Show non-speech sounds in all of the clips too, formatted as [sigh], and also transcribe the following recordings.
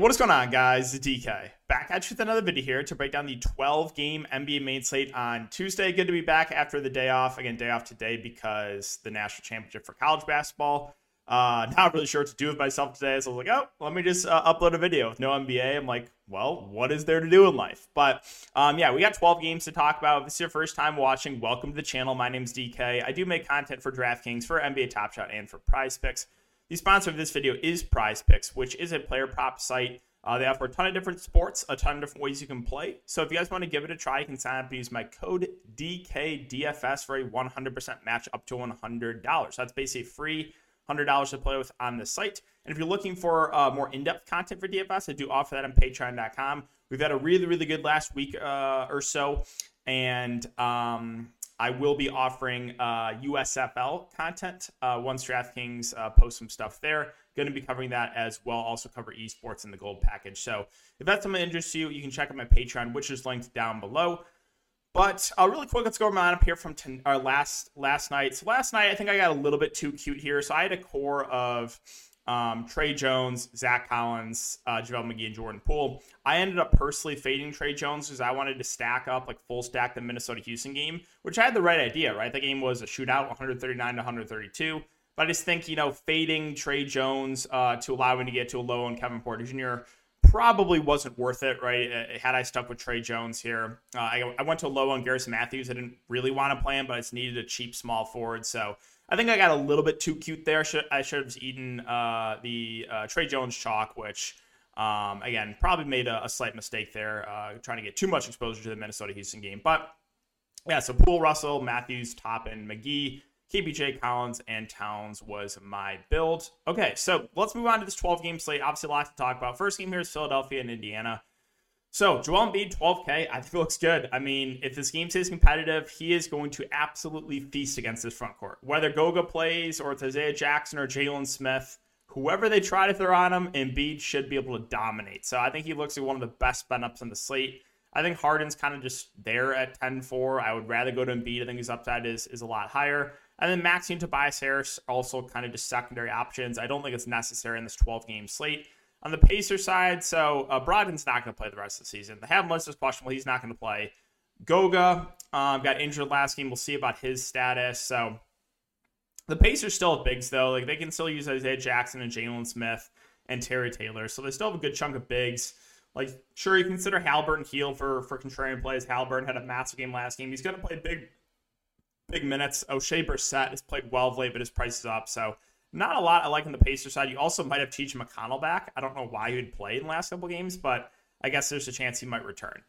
What is going on, guys? DK. Back at you with another video here to break down the 12 game NBA main slate on Tuesday. Good to be back after the day off. Again, day off today because the national championship for college basketball. Uh, [laughs] not really sure what to do with myself today. So I was like, oh, let me just uh, upload a video with no NBA. I'm like, well, what is there to do in life? But um, yeah, we got 12 games to talk about. If this is your first time watching, welcome to the channel. My name's DK. I do make content for DraftKings, for NBA Top Shot, and for Prize Picks. The sponsor of this video is Prize Picks, which is a player prop site. Uh, they offer a ton of different sports, a ton of different ways you can play. So if you guys want to give it a try, you can sign up and use my code DKDFS for a 100% match up to $100. So that's basically free $100 to play with on the site. And if you're looking for uh, more in-depth content for DFS, I do offer that on patreon.com. We've had a really, really good last week uh, or so. And um, I will be offering uh, USFL content uh, once DraftKings uh, posts some stuff there. Going to be covering that as well. Also cover esports in the gold package. So if that's something that interests you, you can check out my Patreon, which is linked down below. But uh, really quick, let's go my lineup here from ten, uh, last last night. So last night, I think I got a little bit too cute here. So I had a core of um, Tre Jones, Zach Collins, uh, JaVale McGee, and Jordan Poole. I ended up personally fading Tre Jones because I wanted to stack up, like full stack the Minnesota Houston game, which I had the right idea, right? The game was a shootout, 139 to 132. But I just think, you know, fading Tre Jones uh, to allow him to get to a low on Kevin Porter Jr. probably wasn't worth it, right? Uh, had I stuck with Tre Jones here, uh, I, I, went to a low on Garrison Matthews. I didn't really want to play him, but I just needed a cheap small forward. So I think I got a little bit too cute there. I should have eaten uh, the uh, Tre Jones chalk, which um, again probably made a, a slight mistake there, uh, trying to get too much exposure to the Minnesota Houston game. But yeah, so Poole, Russell, Matthews, Toppin, McGee, KPJ, Collins, and Towns was my build. Okay, so let's move on to this 12 game slate. Obviously, a lot to talk about. First game here is Philadelphia and Indiana. So Joel Embiid, 12K, I think looks good. I mean, if this game stays competitive, he is going to absolutely feast against this front court. Whether Goga plays or it's Isaiah Jackson or Jalen Smith, whoever they try to throw on him, Embiid should be able to dominate. So I think he looks like one of the best spin ups on the slate. I think Harden's kind of just there at 10-4. I would rather go to Embiid. I think his upside is, is a lot higher. And then Maxey and Tobias Harris also kind of just secondary options. I don't think it's necessary in this 12 game slate on the Pacer side, so uh, Brogdon's not going to play the rest of the season. They have Melissa's questionable. He's not going to play. Goga um, got injured last game. We'll see about his status. So the Pacers still have bigs, though. Like they can still use Isaiah Jackson and Jalen Smith and Terry Taylor. So they still have a good chunk of bigs. Like, sure, you consider Haliburton Hield for, for contrarian plays. Haliburton had a massive game last game. He's going to play big big minutes. Oshae Brissett has played well of late, but his price is up. So not a lot I like on the Pacer side. You also might have T.J. McConnell back. I don't know why he'd play in the last couple games, but I guess there's a chance he might return.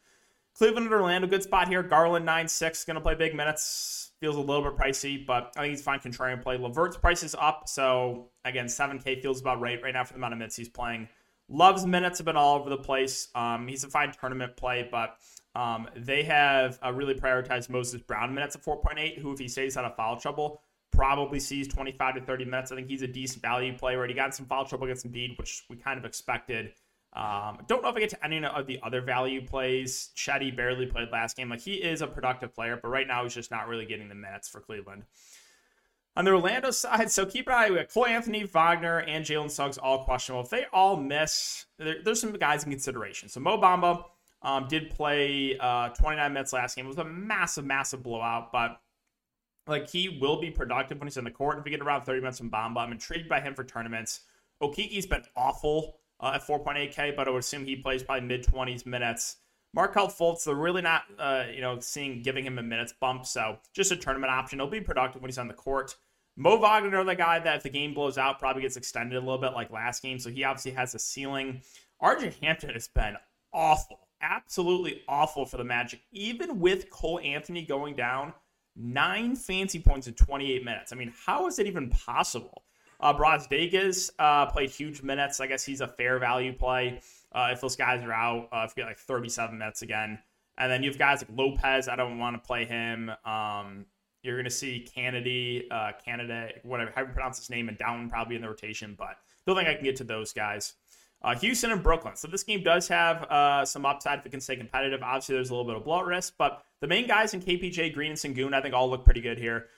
Cleveland and Orlando, good spot here. Garland, 9 6, going to play big minutes. Feels a little bit pricey, but I think he's fine contrarian play. LeVert's price is up. So, again, 7K feels about right right now for the amount of minutes he's playing. Loves minutes have been all over the place. Um, he's a fine tournament play, but um, they have uh, really prioritized Moses Brown minutes at 4.8, who, if he stays out of foul trouble, probably sees 25 to 30 minutes. I think he's a decent value play. Already got some foul trouble against Embiid, which we kind of expected. Um, don't know if I get to any of the other value plays. Chetty barely played last game. Like he is a productive player, but right now he's just not really getting the minutes for Cleveland. On the Orlando side, so keep an eye. We got Cole Anthony, Wagner, and Jalen Suggs all questionable. If they all miss, there, there's some guys in consideration. So Mo Bamba um, did play uh, 29 minutes last game. It was a massive, massive blowout, but like he will be productive when he's in the court. If we get around 30 minutes from Bamba, I'm intrigued by him for tournaments. Okeke's been awful uh, at 4.8K, but I would assume he plays probably mid 20s minutes. Markelle Fultz, they're really not, uh, you know, seeing giving him a minutes bump. So just a tournament option. He'll be productive when he's on the court. Mo Wagner, the guy that if the game blows out, probably gets extended a little bit like last game. So he obviously has a ceiling. RJ Hampton has been awful, absolutely awful for the Magic. Even with Cole Anthony going down, nine fancy points in 28 minutes. I mean, how is it even possible? Uh, Brazdeikis uh, played huge minutes. I guess he's a fair value play. Uh, if those guys are out, uh, if you get like 37 minutes again. And then you have guys like Lopez. I don't want to play him. Um, you're going to see Kennedy, uh, Canada, whatever, how you pronounce his name, and Down probably in the rotation, but don't think I can get to those guys. Uh, Houston and Brooklyn. So this game does have uh, some upside if it can stay competitive. Obviously, there's a little bit of blowout risk, but the main guys in KPJ, Green, and Sengun, I think all look pretty good here.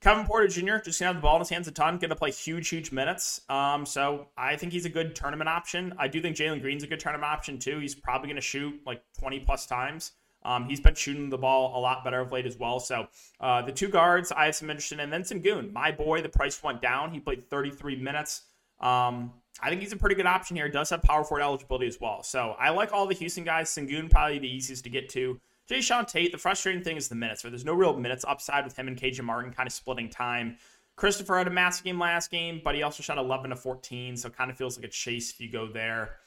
Kevin Porter Jr. just gonna have the ball in his hands a ton, gonna play huge, huge minutes. Um, so I think he's a good tournament option. I do think Jalen Green's a good tournament option too. He's probably gonna shoot like 20 plus times. Um, he's been shooting the ball a lot better of late as well. So uh, the two guards I have some interest in, and then Sengun, my boy. The price went down. He played 33 minutes. Um, I think he's a pretty good option here. Does have power forward eligibility as well. So I like all the Houston guys. Sengun probably the easiest to get to. Jae'Sean Tate, the frustrating thing is the minutes. Where there's no real minutes upside with him and KJ Martin kind of splitting time. Christopher had a massive game last game, but he also shot 11 to 14, so it kind of feels like a chase if you go there.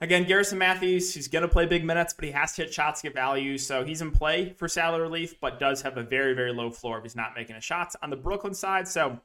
Again, Garrison Matthews, he's going to play big minutes, but he has to hit shots to get value. So he's in play for salary relief, but does have a very, very low floor if he's not making his shots. On the Brooklyn side, so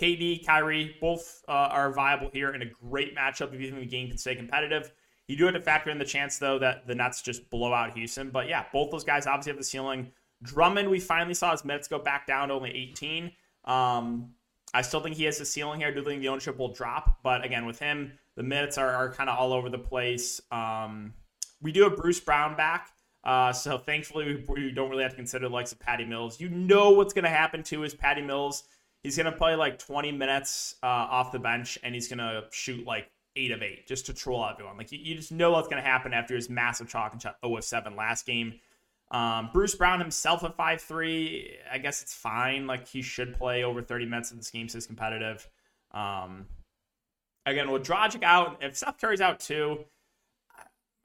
KD, Kyrie, both uh, are viable here in a great matchup if think the game can stay competitive. You do have to factor in the chance, though, that the Nets just blow out Houston. But yeah, both those guys obviously have the ceiling. Drummond, we finally saw his minutes go back down to only 18. Um, I still think he has the ceiling here. I do think the ownership will drop. But again, with him, the minutes are, are kind of all over the place. Um, we do have Bruce Brown back. Uh, so thankfully, we, we, don't really have to consider the likes of Patty Mills. You know what's going to happen to is Patty Mills. He's going to play like 20 minutes uh, off the bench, and he's going to shoot like eight of eight just to troll everyone. Like you, you just know what's going to happen after his massive chalk and shot 0 of 7 last game. Um, Bruce Brown himself at five three, I guess it's fine. Like he should play over 30 minutes in this game, so it's competitive. Um, again, with Dragic out, if Seth Curry's out too,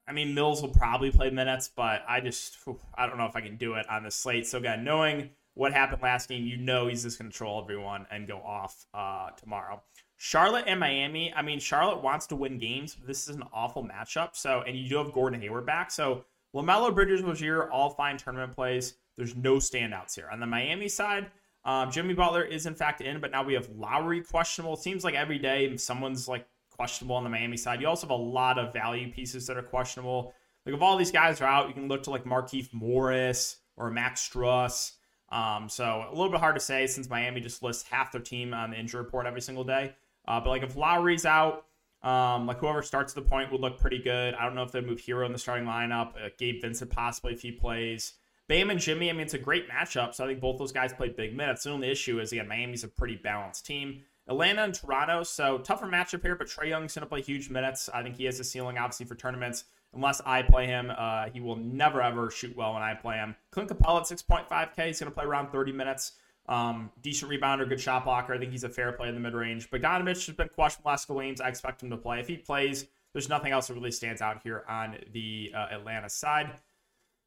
I mean Mills will probably play minutes, but I just I don't know if I can do it on the slate. So again, knowing what happened last game, you know he's just going to troll everyone and go off uh, tomorrow. Charlotte and Miami. I mean, Charlotte wants to win games. This is an awful matchup. So, and you do have Gordon Hayward back. So, LaMelo Bridges was here, all fine tournament plays. There's no standouts here. On the Miami side, um, Jimmy Butler is in fact in, but now we have Lowry questionable. It seems like every day someone's like questionable on the Miami side. You also have a lot of value pieces that are questionable. Like if all these guys are out, you can look to like Markieff Morris or Max Strus. Um, so a little bit hard to say since Miami just lists half their team on the injury report every single day. Uh, but like if Lowry's out, um, like whoever starts the point would look pretty good. I don't know if they move Herro in the starting lineup. Uh, Gabe Vincent possibly if he plays. Bam and Jimmy, I mean, it's a great matchup. So I think both those guys play big minutes. The only issue is, again, Miami's a pretty balanced team. Atlanta and Toronto, so tougher matchup here, but Trae Young's going to play huge minutes. I think he has a ceiling, obviously, for tournaments. Unless I play him, uh, he will never, ever shoot well when I play him. Clint Capela at 6.5K, he's going to play around 30 minutes. Um, decent rebounder, good shot blocker. I think he's a fair play in the mid range. Bogdanovic has been questionable last couple games. I expect him to play. If he plays, there's nothing else that really stands out here on the uh, Atlanta side.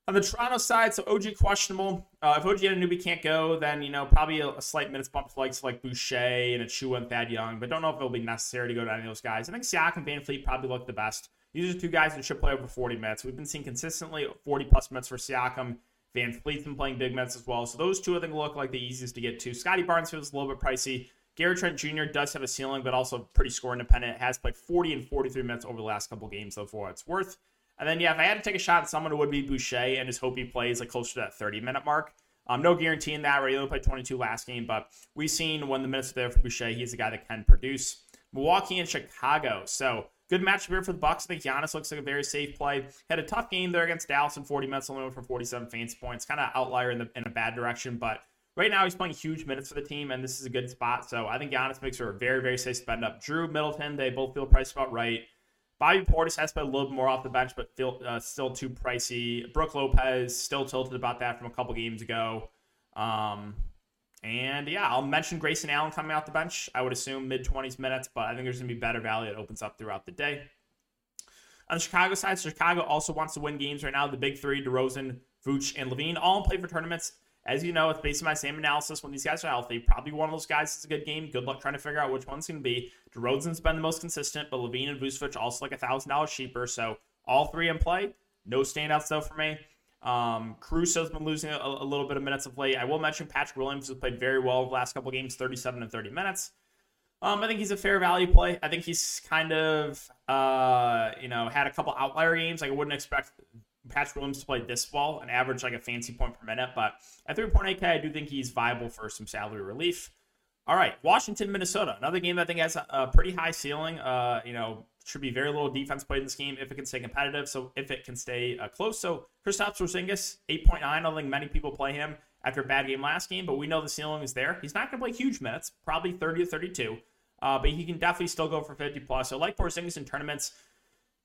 On the Toronto side, so OG questionable. Uh, if OG and Anunoby can't go, then you know probably a, a slight minutes bump for likes like Boucher and Achiuwa and Thad Young, but don't know if it'll be necessary to go to any of those guys. I think Siakam and VanVleet probably look the best. These are two guys that should play over 40 minutes. We've been seeing consistently 40 plus minutes for Siakam VanVleet's been playing big minutes as well. So those two, I think, look like the easiest to get to. Scotty Barnes feels a little bit pricey. Gary Trent Jr. does have a ceiling, but also pretty score independent. Has played 40 and 43 minutes over the last couple games, though, for what it's worth. And then, yeah, if I had to take a shot at someone, it would be Boucher and just hope he plays like closer to that 30 minute mark. Um, no guarantee in that, right? He only played 22 last game, but we've seen when the minutes are there for Boucher, he's a guy that can produce. Milwaukee and Chicago. So Good matchup here for the Bucks. I think Giannis looks like a very safe play. Had a tough game there against Dallas in 40 minutes, only for 47 fantasy points. Kind of outlier in the in a bad direction, but right now he's playing huge minutes for the team, and this is a good spot. So I think Giannis makes her a very very safe spend up. Jrue Middleton, they both feel priced about right. Bobby Portis has been a little more off the bench, but feel, uh, still too pricey. Brook Lopez still tilted about that from a couple games ago. Um, and yeah, I'll mention Grayson Allen coming out the bench. I would assume mid 20s minutes, but I think there's going to be better value that opens up throughout the day. On the Chicago side, Chicago also wants to win games right now. The big three, DeRozan, Vooch, and LaVine, all in play for tournaments. As you know, it's based on my same analysis. When these guys are healthy, probably one of those guys is a good game. Good luck trying to figure out which one's going to be. DeRozan's been the most consistent, but LaVine and Vucevic also like a $1,000 cheaper. So all three in play. No standouts, though, for me. Um, Caruso's been losing a, a, little bit of minutes of late. I will mention Patrick Williams has played very well the last couple games, 37 and 30 minutes. Um, I think he's a fair value play. I think he's kind of, uh, you know, had a couple outlier games. Like I wouldn't expect Patrick Williams to play this well and average like a fancy point per minute. But at 3.8K, I do think he's viable for some salary relief. All right, Washington, Minnesota. Another game I think has a, a pretty high ceiling. Uh, you know, should be very little defense played in this game if it can stay competitive. So if it can stay uh, close. So Kristaps Porzingis, 8.9. I don't think many people play him. after a bad game last game, but we know the ceiling is there. He's not going to play huge minutes, probably 30 to 32, uh, but he can definitely still go for 50 plus. So, like Porzingis in tournaments,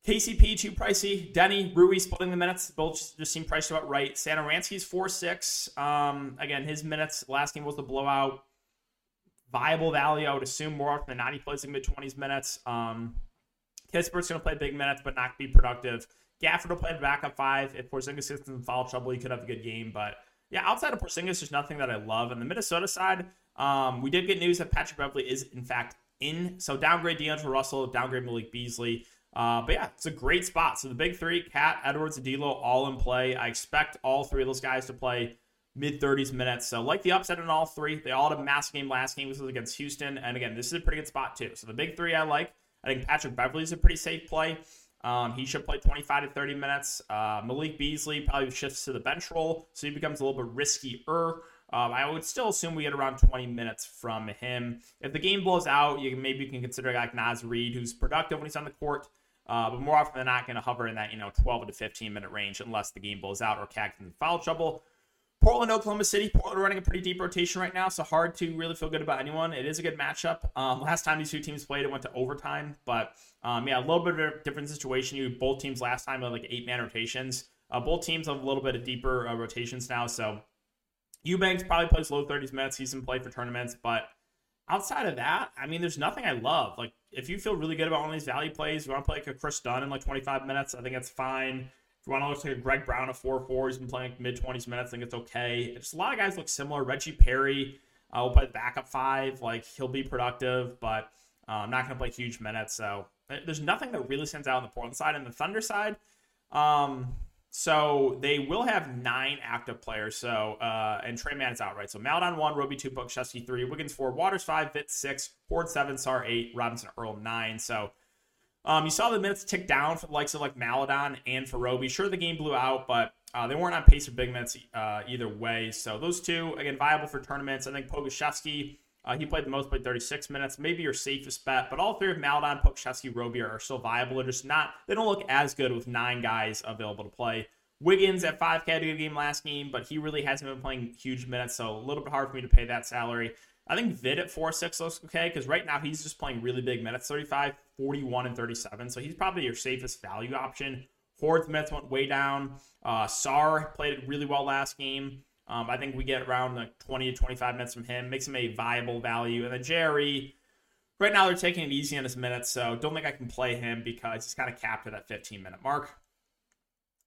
KCP too pricey. Deni Rui splitting the minutes. Both just seem priced about right. Satoransky's four six. Um, again, his minutes last game was the blowout. Viable value, I would assume more often than not. He plays like mid twenties minutes. Um, Kispert's going to play big minutes, but not be productive. Gafford will play backup five. If Porzingis gets in foul trouble, he could have a good game. But yeah, outside of Porzingis, there's nothing that I love. On the Minnesota side, um, we did get news that Patrick Beverley is in fact in. So downgrade D'Angelo Russell, downgrade Malik Beasley. Uh, but yeah, it's a great spot. So the big three, Cat, Edwards, D'Lo, all in play. I expect all three of those guys to play mid 30s minutes. So like the upset in all three. They all had a massive game last game. This was against Houston. And again, this is a pretty good spot too. So the big three I like. I think Patrick Beverley is a pretty safe play. Um, he should play 25 to 30 minutes. Uh, Malik Beasley probably shifts to the bench role, so he becomes a little bit riskier. Um, I would still assume we get around 20 minutes from him. If the game blows out, you maybe you can consider like Naz Reid, who's productive when he's on the court, uh, but more often than not, going to hover in that you know 12 to 15 minute range unless the game blows out or CAG in foul trouble. Portland, Oklahoma City. Portland running a pretty deep rotation right now, so hard to really feel good about anyone. It is a good matchup. Um, last time these two teams played, it went to overtime, but um, yeah, a little bit of a different situation. You both teams last time had like eight man rotations. Uh, both teams have a little bit of deeper uh, rotations now, so Eubanks probably plays low 30s minutes. He's in play for tournaments, but outside of that, I mean, there's nothing I love. Like, if you feel really good about one of these value plays, you want to play like a Kris Dunn in like 25 minutes, I think that's fine. If you want to look like Greg Brown at 4 4, he's been playing mid 20s minutes, I think it's okay. Just a lot of guys look similar. Reggie Perry uh, will play the backup five. Like, he'll be productive, but uh, I'm not going to play huge minutes. So, there's nothing that really stands out on the Portland side. And the Thunder side, um, so they will have nine active players. So uh, and Tre Mann is out, right? So Maledon one, Roby two, Pokusevski three, Wiggins four, Waters five, Vit six, Ford seven, Sarr eight, Robinson Earl nine. So um, you saw the minutes tick down for the likes of like Maledon and for Roby. Sure, the game blew out, but uh, they weren't on pace for big minutes uh, either way. So those two again viable for tournaments. I think Pokusevski uh, he played the most, played 36 minutes. Maybe your safest bet, but all three of Maledon, Pokusevski, Roby are still viable. They're just not, they don't look as good with nine guys available to play. Wiggins at 5K had a good game last game, but he really hasn't been playing huge minutes, so a little bit hard for me to pay that salary. I think Vit at 4 6 looks okay because right now he's just playing really big minutes 35, 41, and 37. So he's probably your safest value option. Ford's minutes went way down. Uh, Sarr played it really well last game. Um, I think we get around like 20 to 25 minutes from him, makes him a viable value. And then Jerry, right now they're taking it easy on his minutes, so don't think I can play him because he's kind of capped at that 15 minute mark.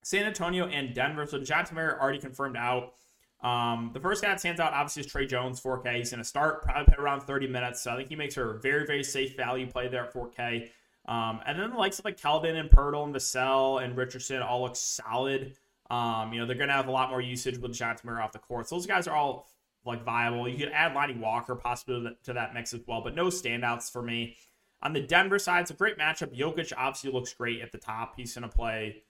San Antonio and Denver. So Dejounte Murray already confirmed out. Um, the first guy that stands out obviously is Tre Jones, 4K. He's going to start probably around 30 minutes. So I think he makes her a very, very safe value play there at 4K. Um, and then the likes of like Keldon and Poeltl and Vassell and Richardson all look solid. Um, you know, they're going to have a lot more usage with Dejounte Murray off the court. So those guys are all like viable. You could add Lonnie Walker possibly to that mix as well, but no standouts for me. On the Denver side, it's a great matchup. Jokic obviously looks great at the top. He's going to play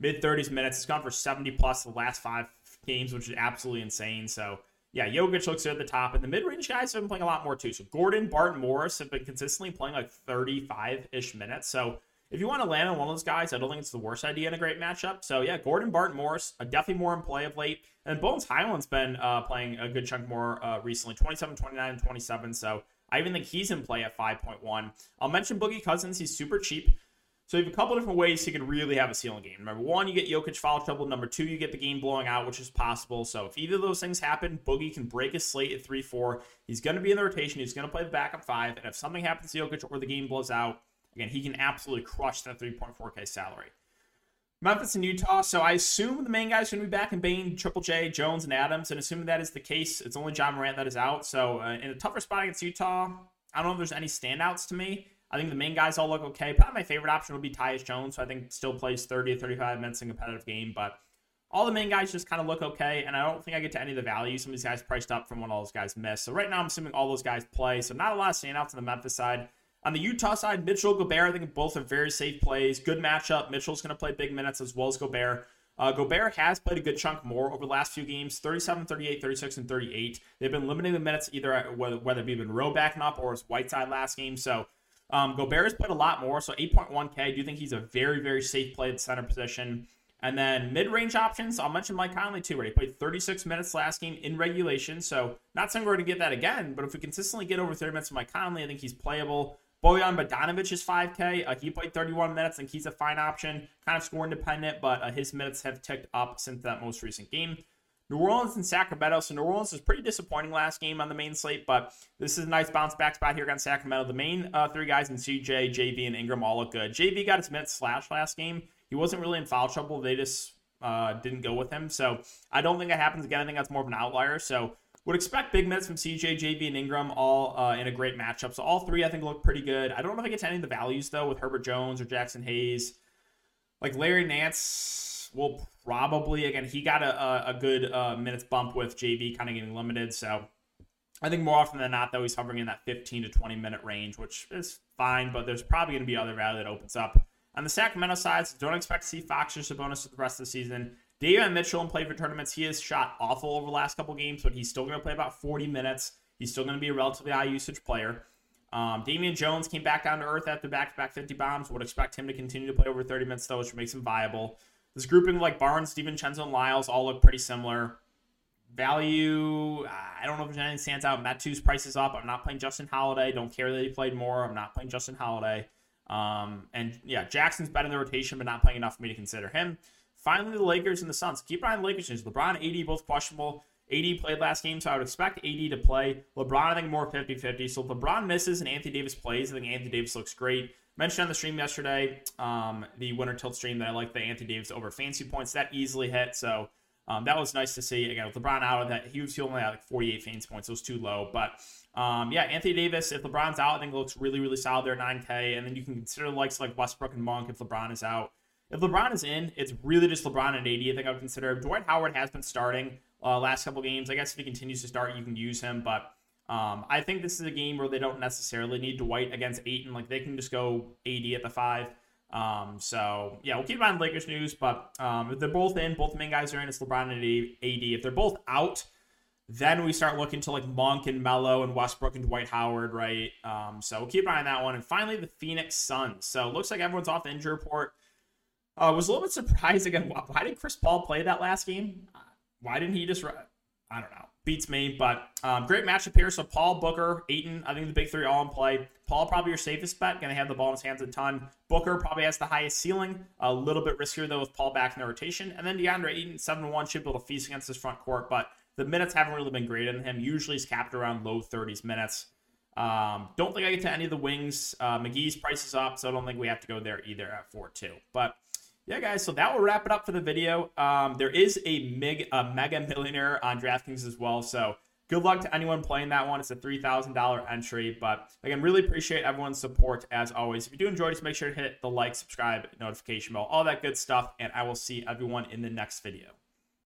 mid 30s minutes. He's gone for 70 plus the last five games, which is absolutely insane. So, yeah, Jokic looks at the top. And the mid range guys have been playing a lot more too. So, Gordon, Barton, Morris have been consistently playing like 35 ish minutes. So, if you want to land on one of those guys, I don't think it's the worst idea in a great matchup. So yeah, Gordon Barton Morris, uh, definitely more in play of late. And Bones Hyland's been uh, playing a good chunk more uh, recently 27, 29, and 27. So I even think he's in play at 5.1. I'll mention Boogie Cousins. He's super cheap. So you have a couple different ways he could really have a ceiling game. Number one, you get Jokic foul trouble. Number two, you get the game blowing out, which is possible. So if either of those things happen, Boogie can break his slate at 3 4. He's going to be in the rotation. He's going to play the backup five. And if something happens to Jokic or the game blows out, Again, he can absolutely crush that 3.4K salary. Memphis and Utah. So I assume the main guys going to be back in Bane, Triple J, Jones, and Adams. And assuming that is the case, it's only Ja Morant that is out. So uh, in a tougher spot against Utah, I don't know if there's any standouts to me. I think the main guys all look okay. Probably my favorite option would be Tyus Jones, so I think still plays 30 to 35 minutes in competitive game. But all the main guys just kind of look okay, and I don't think I get to any of the value. Some of these guys priced up from when all those guys missed. So right now I'm assuming all those guys play. So not a lot of standouts on the Memphis side. On the Utah side, Mitchell, Gobert, I think both are very safe plays. Good matchup. Mitchell's going to play big minutes as well as Gobert. Uh, Gobert has played a good chunk more over the last few games 37, 38, 36, and 38. They've been limiting the minutes either whether, whether it be been row backing up or as Whiteside last game. So um, Gobert has played a lot more. So 8.1K. I do think he's a very, very safe play at center position. And then mid-range options, I'll mention Mike Conley too, where he played 36 minutes last game in regulation. So not saying we're going to get that again, but if we consistently get over 30 minutes from Mike Conley, I think he's playable. Bojan Bogdanovic is 5K. Uh, he played 31 minutes. and he's a fine option, kind of score independent, but uh, his minutes have ticked up since that most recent game. New Orleans and Sacramento. So New Orleans was pretty disappointing last game on the main slate, but this is a nice bounce back spot here against Sacramento. The main uh, three guys in CJ, JV, and Ingram all look good. JV got his minutes slash last game. He wasn't really in foul trouble. They just uh, didn't go with him. So I don't think that happens again. I think that's more of an outlier. So would expect big minutes from CJ, JV, and Ingram all uh, in a great matchup. So all three I think look pretty good. I don't know if I get to any of the values though with Herbert Jones or Jaxson Hayes. Like Larry Nance will probably again he got a, a good uh, minutes bump with JV kind of getting limited. So I think more often than not though he's hovering in that 15 to 20 minute range, which is fine. But there's probably going to be other value that opens up. On the Sacramento side, don't expect to see Fox or Sabonis for the rest of the season. Davion Mitchell and played for tournaments. He has shot awful over the last couple games, but he's still going to play about 40 minutes. He's still going to be a relatively high usage player. Um, Damian Jones came back down to earth after back to back 50 bombs. Would expect him to continue to play over 30 minutes, though, which makes him viable. This grouping like Barnes, DiVincenzo, and Lyles all look pretty similar. Value, I don't know if anything stands out. Metu's price is up. I'm not playing Justin Holiday. Don't care that he played more. I'm not playing Justin Holiday. Um, and yeah, Jackson's better in the rotation, but not playing enough for me to consider him. Finally, the Lakers and the Suns. Keep an eye on Lakers. LeBron, AD, both questionable. AD played last game, so I would expect AD to play. LeBron, I think more 50 50. So if LeBron misses and Anthony Davis plays, I think Anthony Davis looks great. Mentioned on the stream yesterday, um, the winter tilt stream, that I like the Anthony Davis over fancy points. That easily hit. So um, that was nice to see. Again, with LeBron out of that, he was only at like 48 fancy points. It was too low. But um, yeah, Anthony Davis, if LeBron's out, I think looks really, really solid there 9K. And then you can consider likes like Westbrook and Monk if LeBron is out. If LeBron is in, it's really just LeBron and AD. I think I would consider. Dwight Howard has been starting uh, last couple games. I guess if he continues to start, you can use him. But um, I think this is a game where they don't necessarily need Dwight against Ayton. Like they can just go AD at the five. Um, so yeah, we'll keep on Lakers news. But um, if they're both in, both the main guys are in. It's LeBron and AD. If they're both out, then we start looking to like Monk and Melo and Westbrook and Dwight Howard, right? Um, so we'll keep an eye on that one. And finally, the Phoenix Suns. So looks like everyone's off the injury report. I uh, was a little bit [laughs] surprised again. Why did Chris Paul play that last game? Why didn't he just? I don't know. Beats me, but um, great matchup here. So Paul Booker, Ayton, I think the big three all in play. Paul probably your safest bet, going to have the ball in his hands a ton. Booker probably has the highest ceiling, a little bit riskier though with Paul back in the rotation, and then DeAndre Ayton, seven one, should be able to feast against his front court, but the minutes haven't really been great in him. Usually he's capped around low 30s minutes. Um, don't think I get to any of the wings. Uh, McGee's price is up, so I don't think we have to go there either at 4 2. But yeah, guys, so that will wrap it up for the video. Um, there is a, mig- a mega millionaire on DraftKings as well, so good luck to anyone playing that one. It's a $3,000 entry, but again, really appreciate everyone's support as always. If you do enjoy, just make sure to hit the like, subscribe, notification bell, all that good stuff, and I will see everyone in the next video.